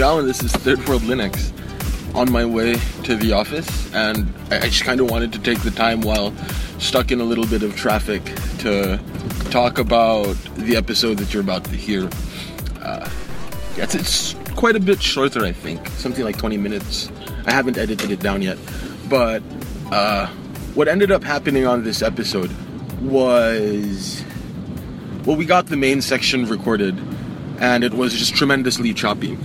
and this is Third World Linux. On my way to the office, and I just kind of wanted to take the time while stuck in a little bit of traffic to talk about the episode that you're about to hear. Uh, yes, it's quite a bit shorter, I think, something like 20 minutes. I haven't edited it down yet, but uh, what ended up happening on this episode was well, we got the main section recorded, and it was just tremendously choppy.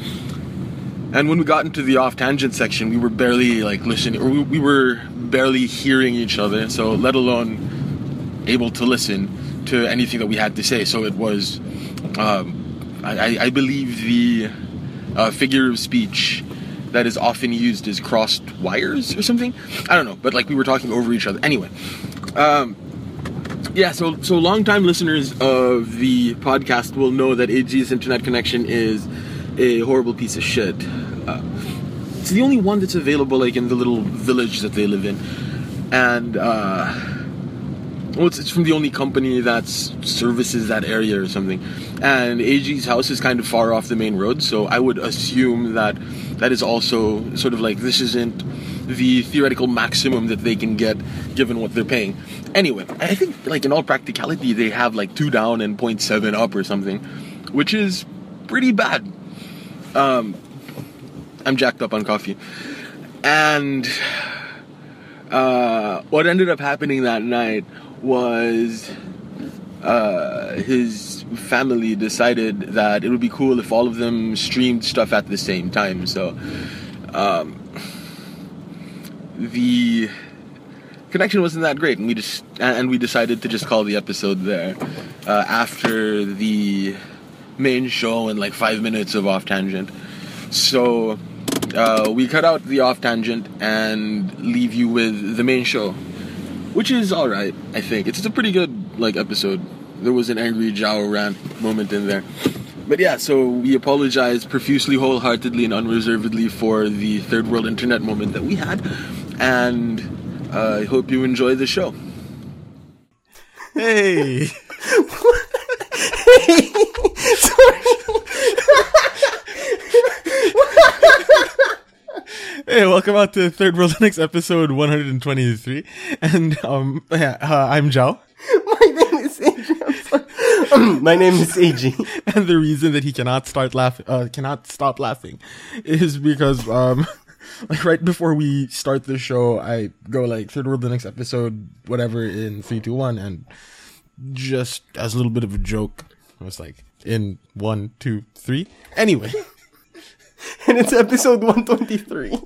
And when we got into the off tangent section, we were barely like listening, or we, we were barely hearing each other. So let alone able to listen to anything that we had to say. So it was, um, I, I- I believe the uh, figure of speech that is often used is crossed wires or something. I don't know, but like we were talking over each other. Anyway, um, yeah, so so longtime listeners of the podcast will know that AG's internet connection is a horrible piece of shit. It's the only one that's available like in the little village that they live in, and uh, well, it's, it's from the only company that services that area or something. And AG's house is kind of far off the main road, so I would assume that that is also sort of like this isn't the theoretical maximum that they can get given what they're paying. Anyway, I think like in all practicality they have like two down and 0.7 up or something, which is pretty bad. Um, I'm jacked up on coffee, and uh, what ended up happening that night was uh, his family decided that it would be cool if all of them streamed stuff at the same time. So um, the connection wasn't that great, and we just and we decided to just call the episode there uh, after the main show and like five minutes of off tangent. So uh, we cut out the off tangent and leave you with the main show, which is all right. I think it's, it's a pretty good like episode. There was an angry Jao rant moment in there. But yeah, so we apologize profusely, wholeheartedly, and unreservedly for the third world internet moment that we had, and uh, I hope you enjoy the show. Hey. Hey, welcome out to Third World Linux episode 123. And um yeah, uh, I'm Jao. My name is AG. My name is AG. And the reason that he cannot start laughing, uh cannot stop laughing is because um like right before we start the show, I go like Third World Linux episode whatever in 321 and just as a little bit of a joke, I was like in one, two, three. Anyway. And it's episode 123.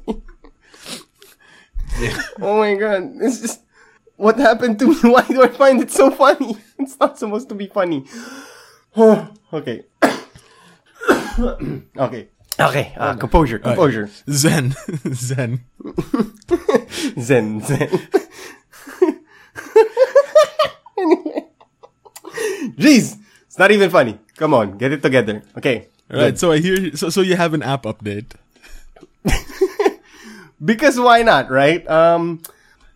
Oh my god. It's just. What happened to me? Why do I find it so funny? It's not supposed to be funny. okay. okay. Okay. Uh, composure. Composure. Zen. Zen. Zen. Zen. Jeez. It's not even funny. Come on. Get it together. Okay. Right, so I hear so so you have an app update. Because why not, right? Um,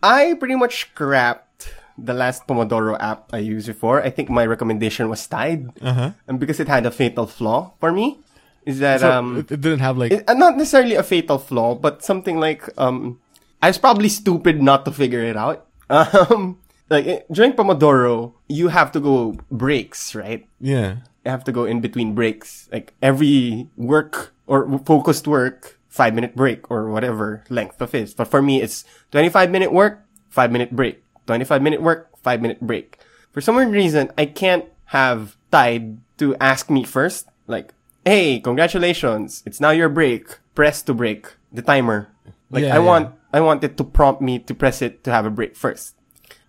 I pretty much scrapped the last Pomodoro app I used before. I think my recommendation was Tide. Uh-huh. And because it had a fatal flaw for me, is that, So um, it, it didn't have like it- uh, not necessarily a fatal flaw, but something like, um, I was probably stupid not to figure it out. Um, like eh, during Pomodoro, you have to go breaks, right? yeah. Have to go in between breaks. Like every work or focused work, five minute break or whatever length of it. But for me, it's 25 minute work, five minute break. 25 minute work, five minute break. For some reason, I can't have Tide to ask me first, like, hey, congratulations, it's now your break. Press to break the timer. Like Yeah, I yeah. want, I want it to prompt me to press it to have a break first.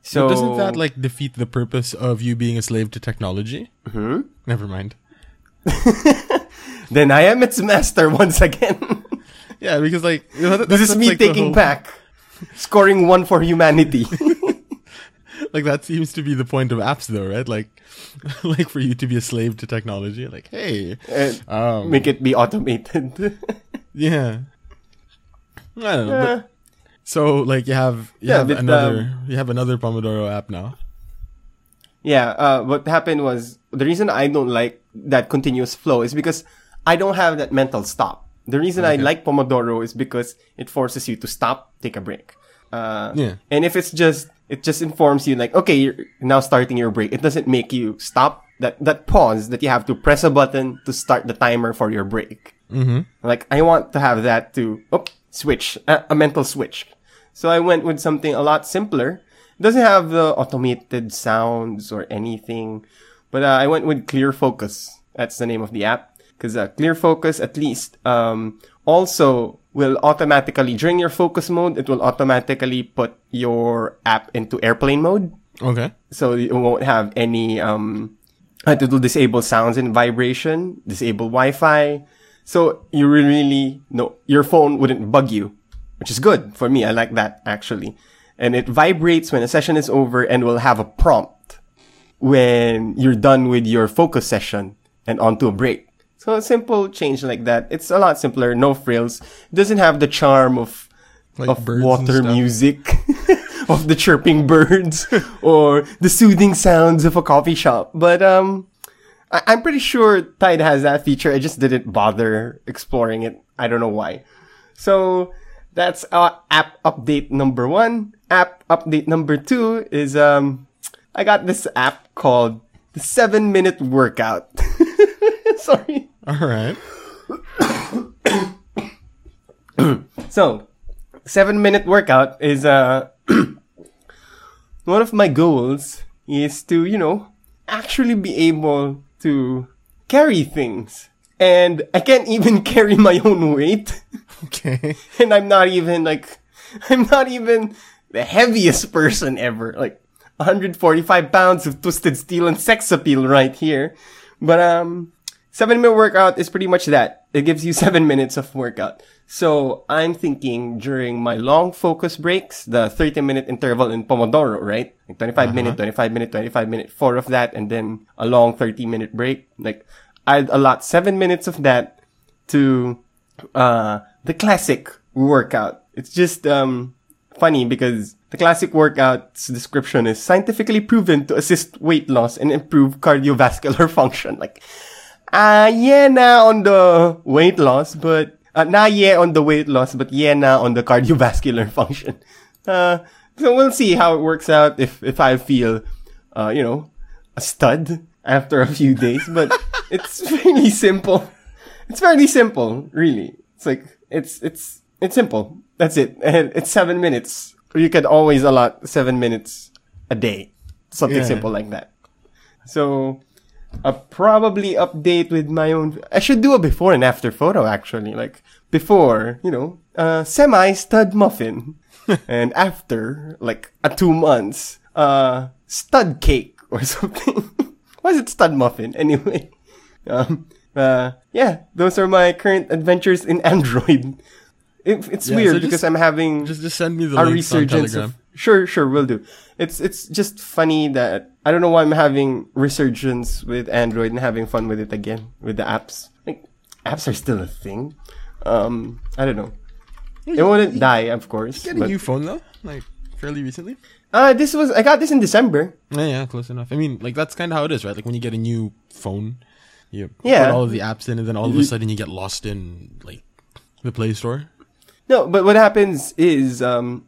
So But doesn't that like defeat the purpose of you being a slave to technology? Mm-hmm. Never mind. then I am its master once again. Yeah, because like you know, that- This is me like, taking whole- back, scoring one for humanity. Like that seems to be the point of apps, though, right? Like, like for you to be a slave to technology. Like, hey, um, make it be automated. yeah. I don't know. Yeah. But, so like you have you Yeah, have but, another you have another Pomodoro app now. yeah, uh, what happened was the reason I don't like that continuous flow is because I don't have that mental stop. The reason I like Pomodoro is because it forces you to stop, take a break. Uh, Yeah. And if it's just, it just informs you like, okay, you're now starting your break. It doesn't make you stop that, that pause that you have to press a button to start the timer for your break. Mm-hmm. Like, I want to have that to, oh, switch, a, a mental switch. So I went with something a lot simpler. It doesn't have the automated sounds or anything, but uh, I went with Clear Focus. That's the name of the app. Cause uh, Clear Focus at least, um, also will automatically, during your focus mode, it will automatically put your app into airplane mode. Okay. So you won't have any, um, uh, it will disable sounds and vibration, disable Wi-Fi. So you really, no, your phone wouldn't bug you, which is good for me. I like that actually. And it vibrates when a session is over and will have a prompt when you're done with your focus session and onto a break. So a simple change like that. It's a lot simpler, no frills. It doesn't have the charm of Like of birds water music, of the chirping birds, or the soothing sounds of a coffee shop. But um, I- I'm pretty sure Tide has that feature. I just didn't bother exploring it. I don't know why. So that's uh, app update number one. App update number two is um, I got this app called the Seven Minute Workout. Sorry. All right. So, seven minute workout is uh one of my goals is to you know actually be able to carry things, and I can't even carry my own weight, Okay. and I'm not even like I'm not even the heaviest person ever, like 145 pounds of twisted steel and sex appeal right here, but um. Seven minute workout is pretty much that. It gives you seven minutes of workout. So I'm thinking during my long focus breaks, the 30 minute interval in Pomodoro, right? Like 25 minute, 25 minute, 25 minute, four of that, and then a long 30 minute break. Like I'd allot seven minutes of that to, uh, the classic workout. It's just, um, funny because the classic workout's description is scientifically proven to assist weight loss and improve cardiovascular function. Like, uh, yeah, na on the weight loss, but, uh, nah, yeah on the weight loss, but yeah, na on the cardiovascular function. Uh, so we'll see how it works out if, if I feel, uh, you know, a stud after a few days, but it's really simple. It's fairly simple, really. It's like, it's, it's, it's simple. That's it. And it's seven minutes. You could always allot seven minutes a day. Something Yeah. simple like that. So, I'll probably update with my own. I should do a before and after photo actually. Like before, you know, uh, semi stud muffin, and after like a two months, uh, stud cake or something. Why is it stud muffin anyway? Um, uh, yeah, those are my current adventures in Android. It, it's Yeah, weird so just- because I'm having Just just send me the a resurgence Telegram. of sure sure will do it's it's just funny that i don't know why i'm having resurgence with android and having fun with it again with the apps like apps are still a thing um i don't know it wouldn't die of course Get a new phone though, like fairly recently. uh this was i got this in december Yeah, yeah, close enough. I mean, like that's kind of how it is, right? Like when you get a new phone, you Yeah. put all of the apps in, and then all of a sudden you get lost in like the Play Store. No, but what happens is, um,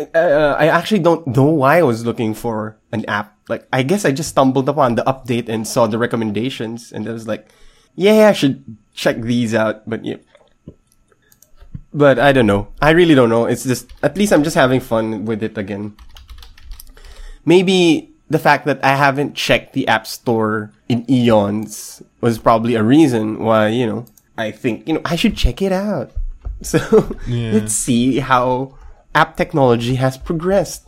uh, I actually don't know why I was looking for an app. Like, I guess I just stumbled upon the update and saw the recommendations, and I was like, yeah, I should check these out. But yeah, but I don't know. I really don't know. It's just at least I'm just having fun with it again. Maybe the fact that I haven't checked the app store in eons was probably a reason why you know I think you know I should check it out. So Yeah. let's see how app technology has progressed,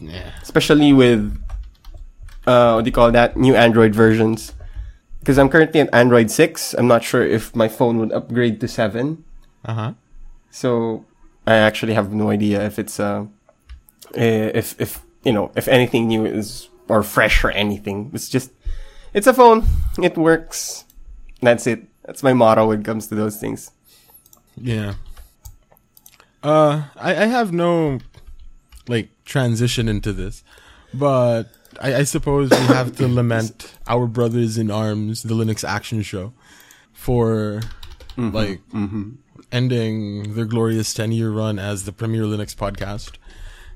Yeah. especially with uh, what do you call that? New Android versions. Because I'm currently at Android six. I'm not sure if my phone would upgrade to seven. Uh huh. So I actually have no idea if it's uh eh, if if you know if anything new is or fresh or anything. It's just it's a phone. It works. That's it. That's my motto when it comes to those things. Yeah. Uh, I, I have no like transition into this, but I, I suppose we have to lament our brothers in arms, the Linux Action Show, for like ending their glorious 10 year run as the premier Linux podcast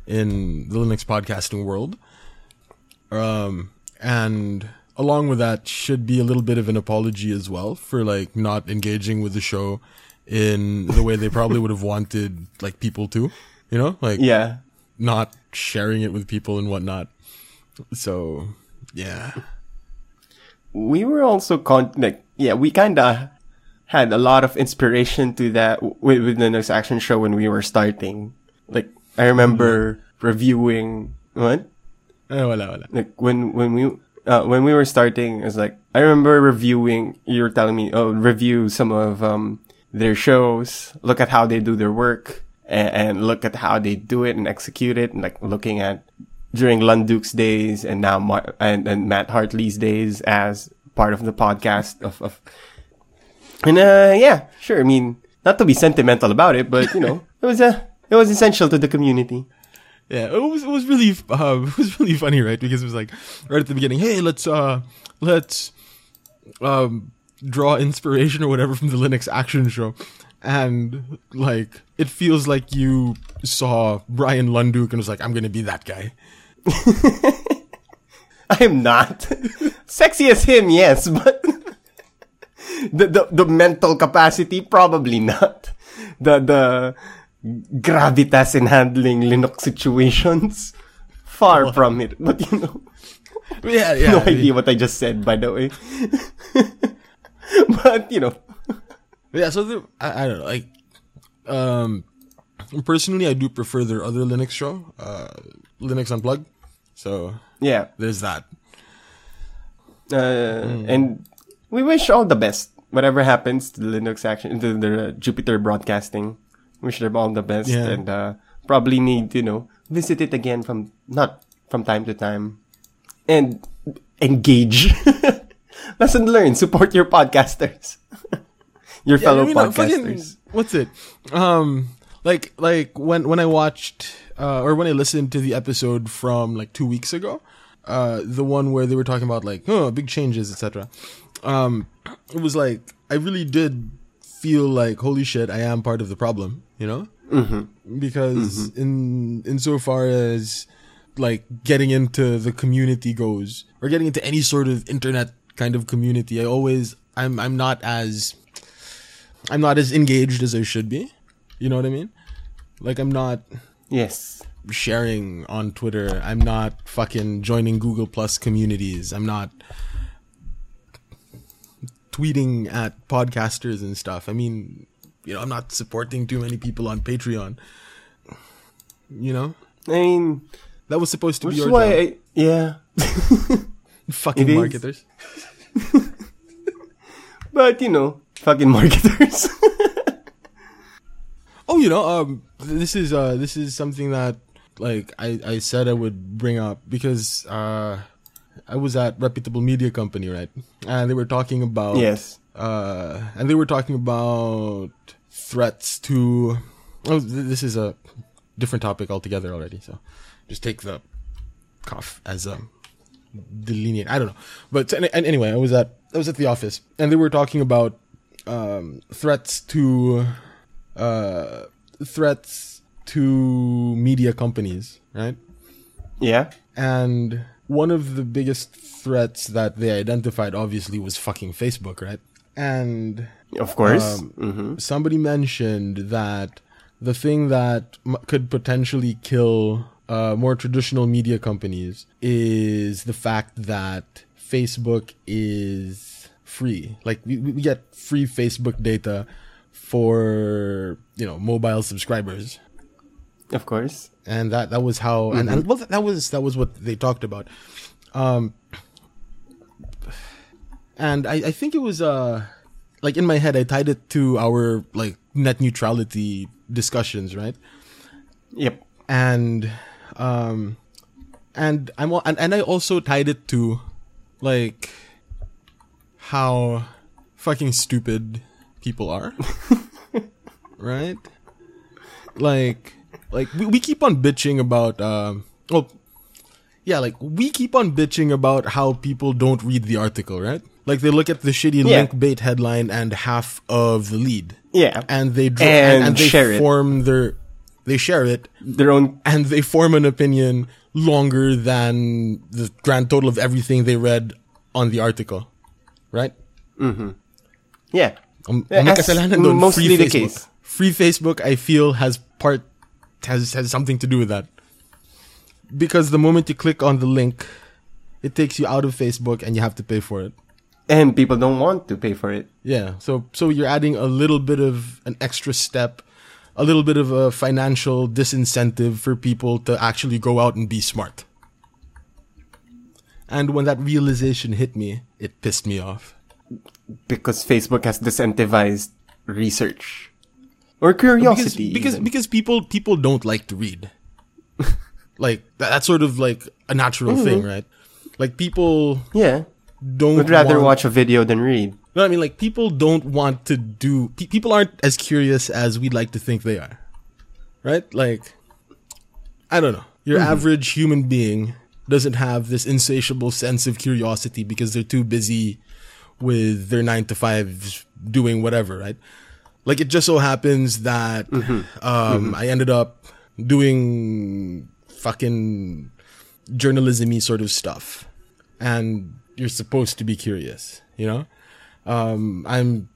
in the Linux podcasting world. Um, and along with that should be a little bit of an apology as well for like not engaging with the show in the way they probably would have wanted like people to, you know, like Yeah. Not sharing it with people and whatnot. So, yeah. we were also con like yeah we kind of had a lot of inspiration to that with, with the Linux Action Show when we were starting like i remember reviewing what Eh, wala, wala. like when when we uh, when we were starting it's like i remember reviewing you were telling me oh review some of um their shows look at how they do their work and, and look at how they do it and execute it and like looking at during Lunduke's days and now Mar- and, and Matt Hartley's days as part of the podcast of, of and uh yeah sure I mean not to be sentimental about it but you know it was a it was essential to the community Yeah, it was it was really uh, it was really funny, right? Because it was like right at the beginning, hey, let's uh let's um draw inspiration or whatever from the Linux Action Show, and like it feels like you saw Bryan Lunduke and was like, I'm gonna be that guy. I am not sexy as him yes but the, the the mental capacity probably not the the gravitas in handling Linux situations far from it but you know yeah, yeah. no idea what I just said, by the way. but you know, Yeah, so the, I, I don't know, like, um, personally, I do prefer their other Linux show, uh, Linux Unplugged. So yeah, there's that. uh, and we wish all the best. Whatever happens to the Linux action, to the Jupiter Broadcasting, wish them all the best, Yeah. and uh, probably need you know visit it again from not from time to time, and engage. Lesson learned: support your podcasters, your fellow I mean, uh, fucking- podcasters. what's it? Um, like, like when when I watched uh, or when I listened to the episode from like two weeks ago, uh, the one where they were talking about like oh big changes, etc. Um, it was like I really did feel like holy shit, I am part of the problem, you know? Mm-hmm. Because in insofar as like getting into the community goes, or getting into any sort of internet kind of community, I always I'm I'm not as I'm not as engaged as I should be. You know what I mean? Like I'm not Yes. sharing on Twitter. I'm not fucking joining Google Plus communities. I'm not tweeting at podcasters and stuff. I mean, you know, I'm not supporting too many people on Patreon. You know? I mean, That was supposed to be your why, job. I, yeah. fucking marketers. But you know, fucking marketers. Oh, you know, um, this is uh, this is something that like I I said I would bring up because uh, I was at reputable media company, right? And they were talking about yes. uh, and they were talking about threats to. Oh, th- this is a different topic altogether already. So, just take the cough as a delineate. I don't know, but an- an- anyway, I was at I was at the office, and they were talking about um, threats to uh, threats to media companies, right? Yeah. And one of the biggest threats that they identified, obviously, was fucking Facebook, right? And Of course. Um, hmm somebody mentioned that the thing that m- could potentially kill uh, more traditional media companies is the fact that Facebook is free. Like we, we get free Facebook data for you know mobile subscribers, Of course. and that that was how and, and well that was that was what they talked about. Um, and I, I think it was uh like in my head I tied it to our like net neutrality discussions, right? Yep. And um and I'm and, and I also tied it to like how fucking stupid people are. right? Like like we, we keep on bitching about um well yeah, like we keep on bitching about how people don't read the article, right? Like they look at the shitty Yeah. link bait headline and half of the lead, Yeah. and they draw, And and, they share it. form their they share it Their own and they form an opinion longer than the grand total of everything they read on the article, right? Yeah. Um, Yeah, may as kasalanan dun, mostly free the case. Free Facebook, I feel, has part has has something to do with that. Because the moment you click on the link, it takes you out of Facebook and you have to pay for it. And people don't want to pay for it. Yeah, so so you're adding a little bit of an extra step, a little bit of a financial disincentive for people to actually go out and be smart. And when that realization hit me, it pissed me off. Because Facebook has disincentivized research. Or curiosity. because even. because people people don't like to read. like that, that's sort of like a natural Mm-hmm. thing, right? Like people yeah. don't Would rather want, watch a video than read. No, I mean like people don't want to do. Pe- people aren't as curious as we'd like to think they are, right? Like, I don't know. Your Mm-hmm. average human being doesn't have this insatiable sense of curiosity because they're too busy with their nine to fives doing whatever, right? Like it just so happens that Mm-hmm. um, I ended up doing fucking journalism-y sort of stuff, and you're supposed to be curious, you know. Um, I'm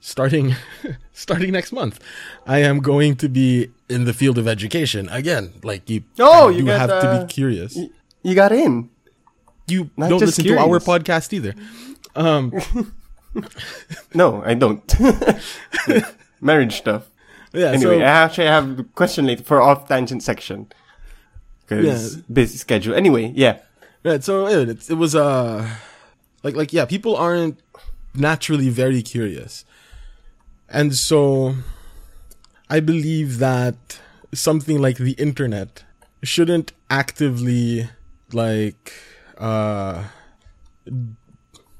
starting starting next month. I am going to be in the field of education again. Like you, Oh, you you have to be curious. You got in. You not don't listen to our podcast either. Um, No, I don't. Marriage stuff. yeah. Anyway, so, I actually have a question later for off tangent section. Because Yeah. busy schedule. Anyway, yeah. Right, so it, it was uh like like yeah, people aren't naturally very curious. And so I believe that something like the internet shouldn't actively like uh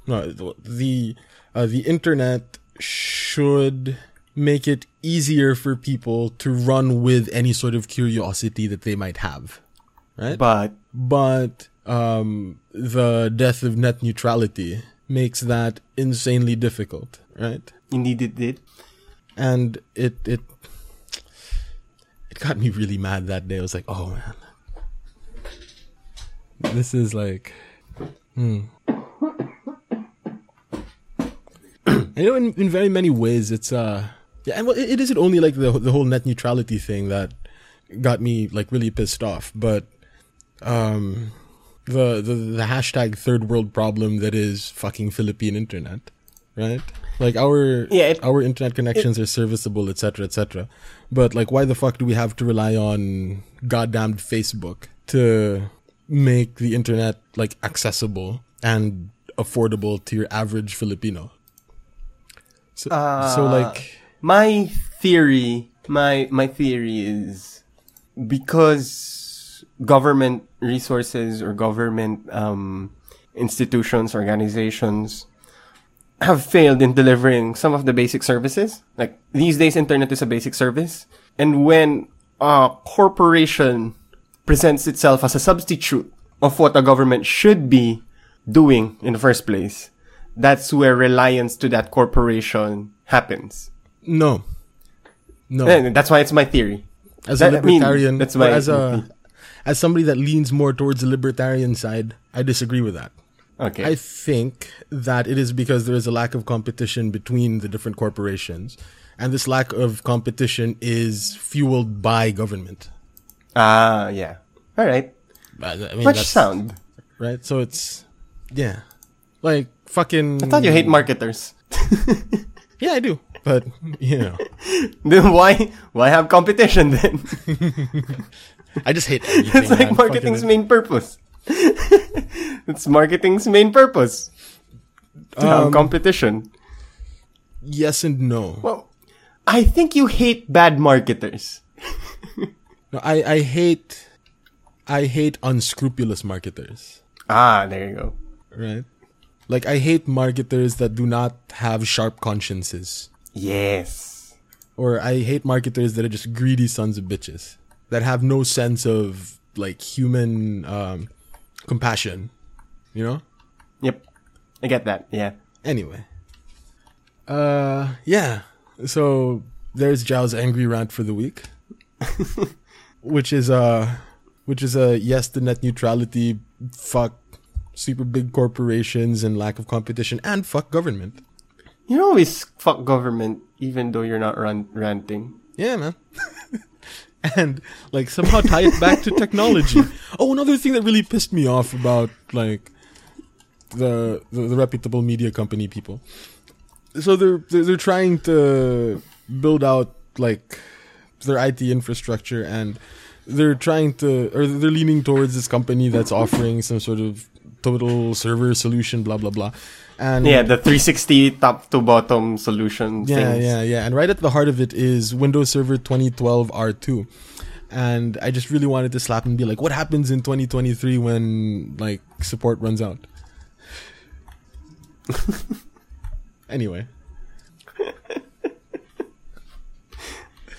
no the uh, the internet should make it easier for people to run with any sort of curiosity that they might have right But but um, the death of net neutrality makes that insanely difficult, right? indeed it did. And it it it got me really mad that day. I was like, oh man, this is like, hmm. you know, in, in very many ways, it's uh, yeah, and well, it, it isn't only like the the whole net neutrality thing that got me like really pissed off, but um the, the the hashtag third world problem that is fucking Philippine internet, right? Like our Yeah, it- our internet connections are serviceable, etc., etc. But like, why the fuck do we have to rely on goddamned Facebook to make the internet like accessible and affordable to your average Filipino? So, so Uh, like, My theory, my my theory is because government resources or government um, institutions, organizations have failed in delivering some of the basic services. Like these days, internet is a basic service, and when a corporation presents itself as a substitute of what a government should be doing in the first place, that's where reliance to that corporation happens. no, no. And that's why it's my theory. as That- a I mean, libertarian, that's my- as a as somebody that leans more towards the libertarian side, I disagree with that. Okay. I think that it is because there is a lack of competition between the different corporations, and this lack of competition is fueled by government. Ah, yeah. All right. I mean, Much sound. right? So it's yeah, like fucking. I thought you hate marketers. Yeah, I do, but you know, then why why have competition then? I just hate everything. it's like man. marketing's Fucking- main purpose. it's marketing's main purpose to have Um, competition. yes and no. Well, I think you hate bad marketers. No, I I hate I hate unscrupulous marketers. Ah, there you go. right? Like I hate marketers that do not have sharp consciences. Yes. Or I hate marketers that are just greedy sons of bitches that have no sense of like human um compassion. You know? Yep. I get that. Yeah. Anyway. Uh, yeah. So there's Jao's angry rant for the week, which is uh, which is a yes to net neutrality, fuck super big corporations and lack of competition, and fuck government. You always fuck government, even though you're not ranting. Yeah, man. and like somehow tie it back to technology. Oh, another thing that really pissed me off about like the the, the reputable media company people. So they're, they're they're trying to build out like their IT infrastructure and they're trying to or they're leaning towards this company that's offering some sort of total server solution blah blah blah. And Yeah, the 360 top to bottom solution. yeah, things. yeah, yeah. And right at the heart of it is Windows Server 2012 R2. And I just really wanted to slap and be like, what happens in 2023 when like support runs out? anyway,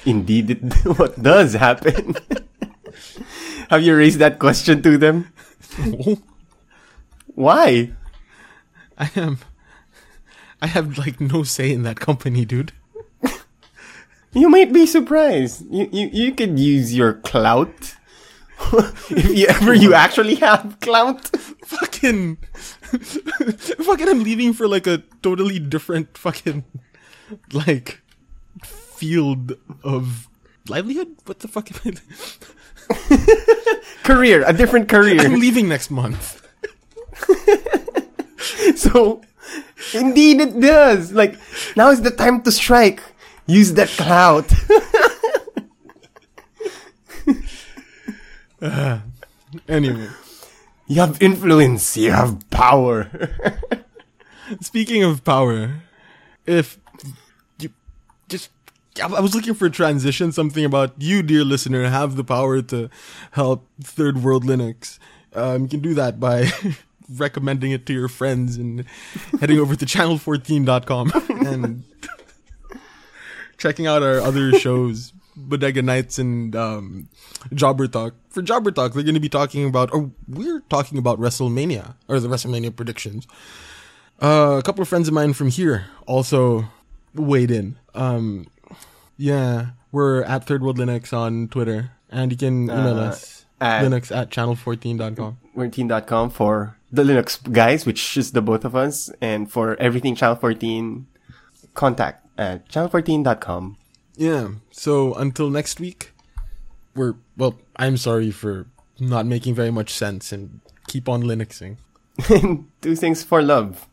Indeed, it, what does happen? Have you raised that question to them? Why? I am. I have like no say in that company, dude. You might be surprised. You you, you could use your clout. if you ever you actually have clout. Fucking, fucking, I'm leaving for like a totally different fucking, like, field of livelihood. What the fuck? Am I? Career, a different career. I'm leaving next month. so indeed it does. Like now is the time to strike. Use that clout. Anyway, you have influence, you have power. speaking of power, if you just, I I was looking for a transition, something about you, dear listener, have the power to help Third World Linux. Um, you can do that by recommending it to your friends and heading over to channel14.com and checking out our other shows, Bodega Nights and um, Jobber Talk. For Jobber Talk, they're going to be talking about, or we're talking about WrestleMania, or the WrestleMania predictions. Uh, a couple of friends of mine from here also weighed in. Um, yeah, we're at Third World Linux on Twitter, and you can email Uh, us at- linux at channel14.com. We're for the Linux guys, which is the both of us, and for everything Channel 14, contact at channel14.com. Yeah. So until next week, we're well. I'm sorry for not making very much sense and keep on Linuxing. Do things for love.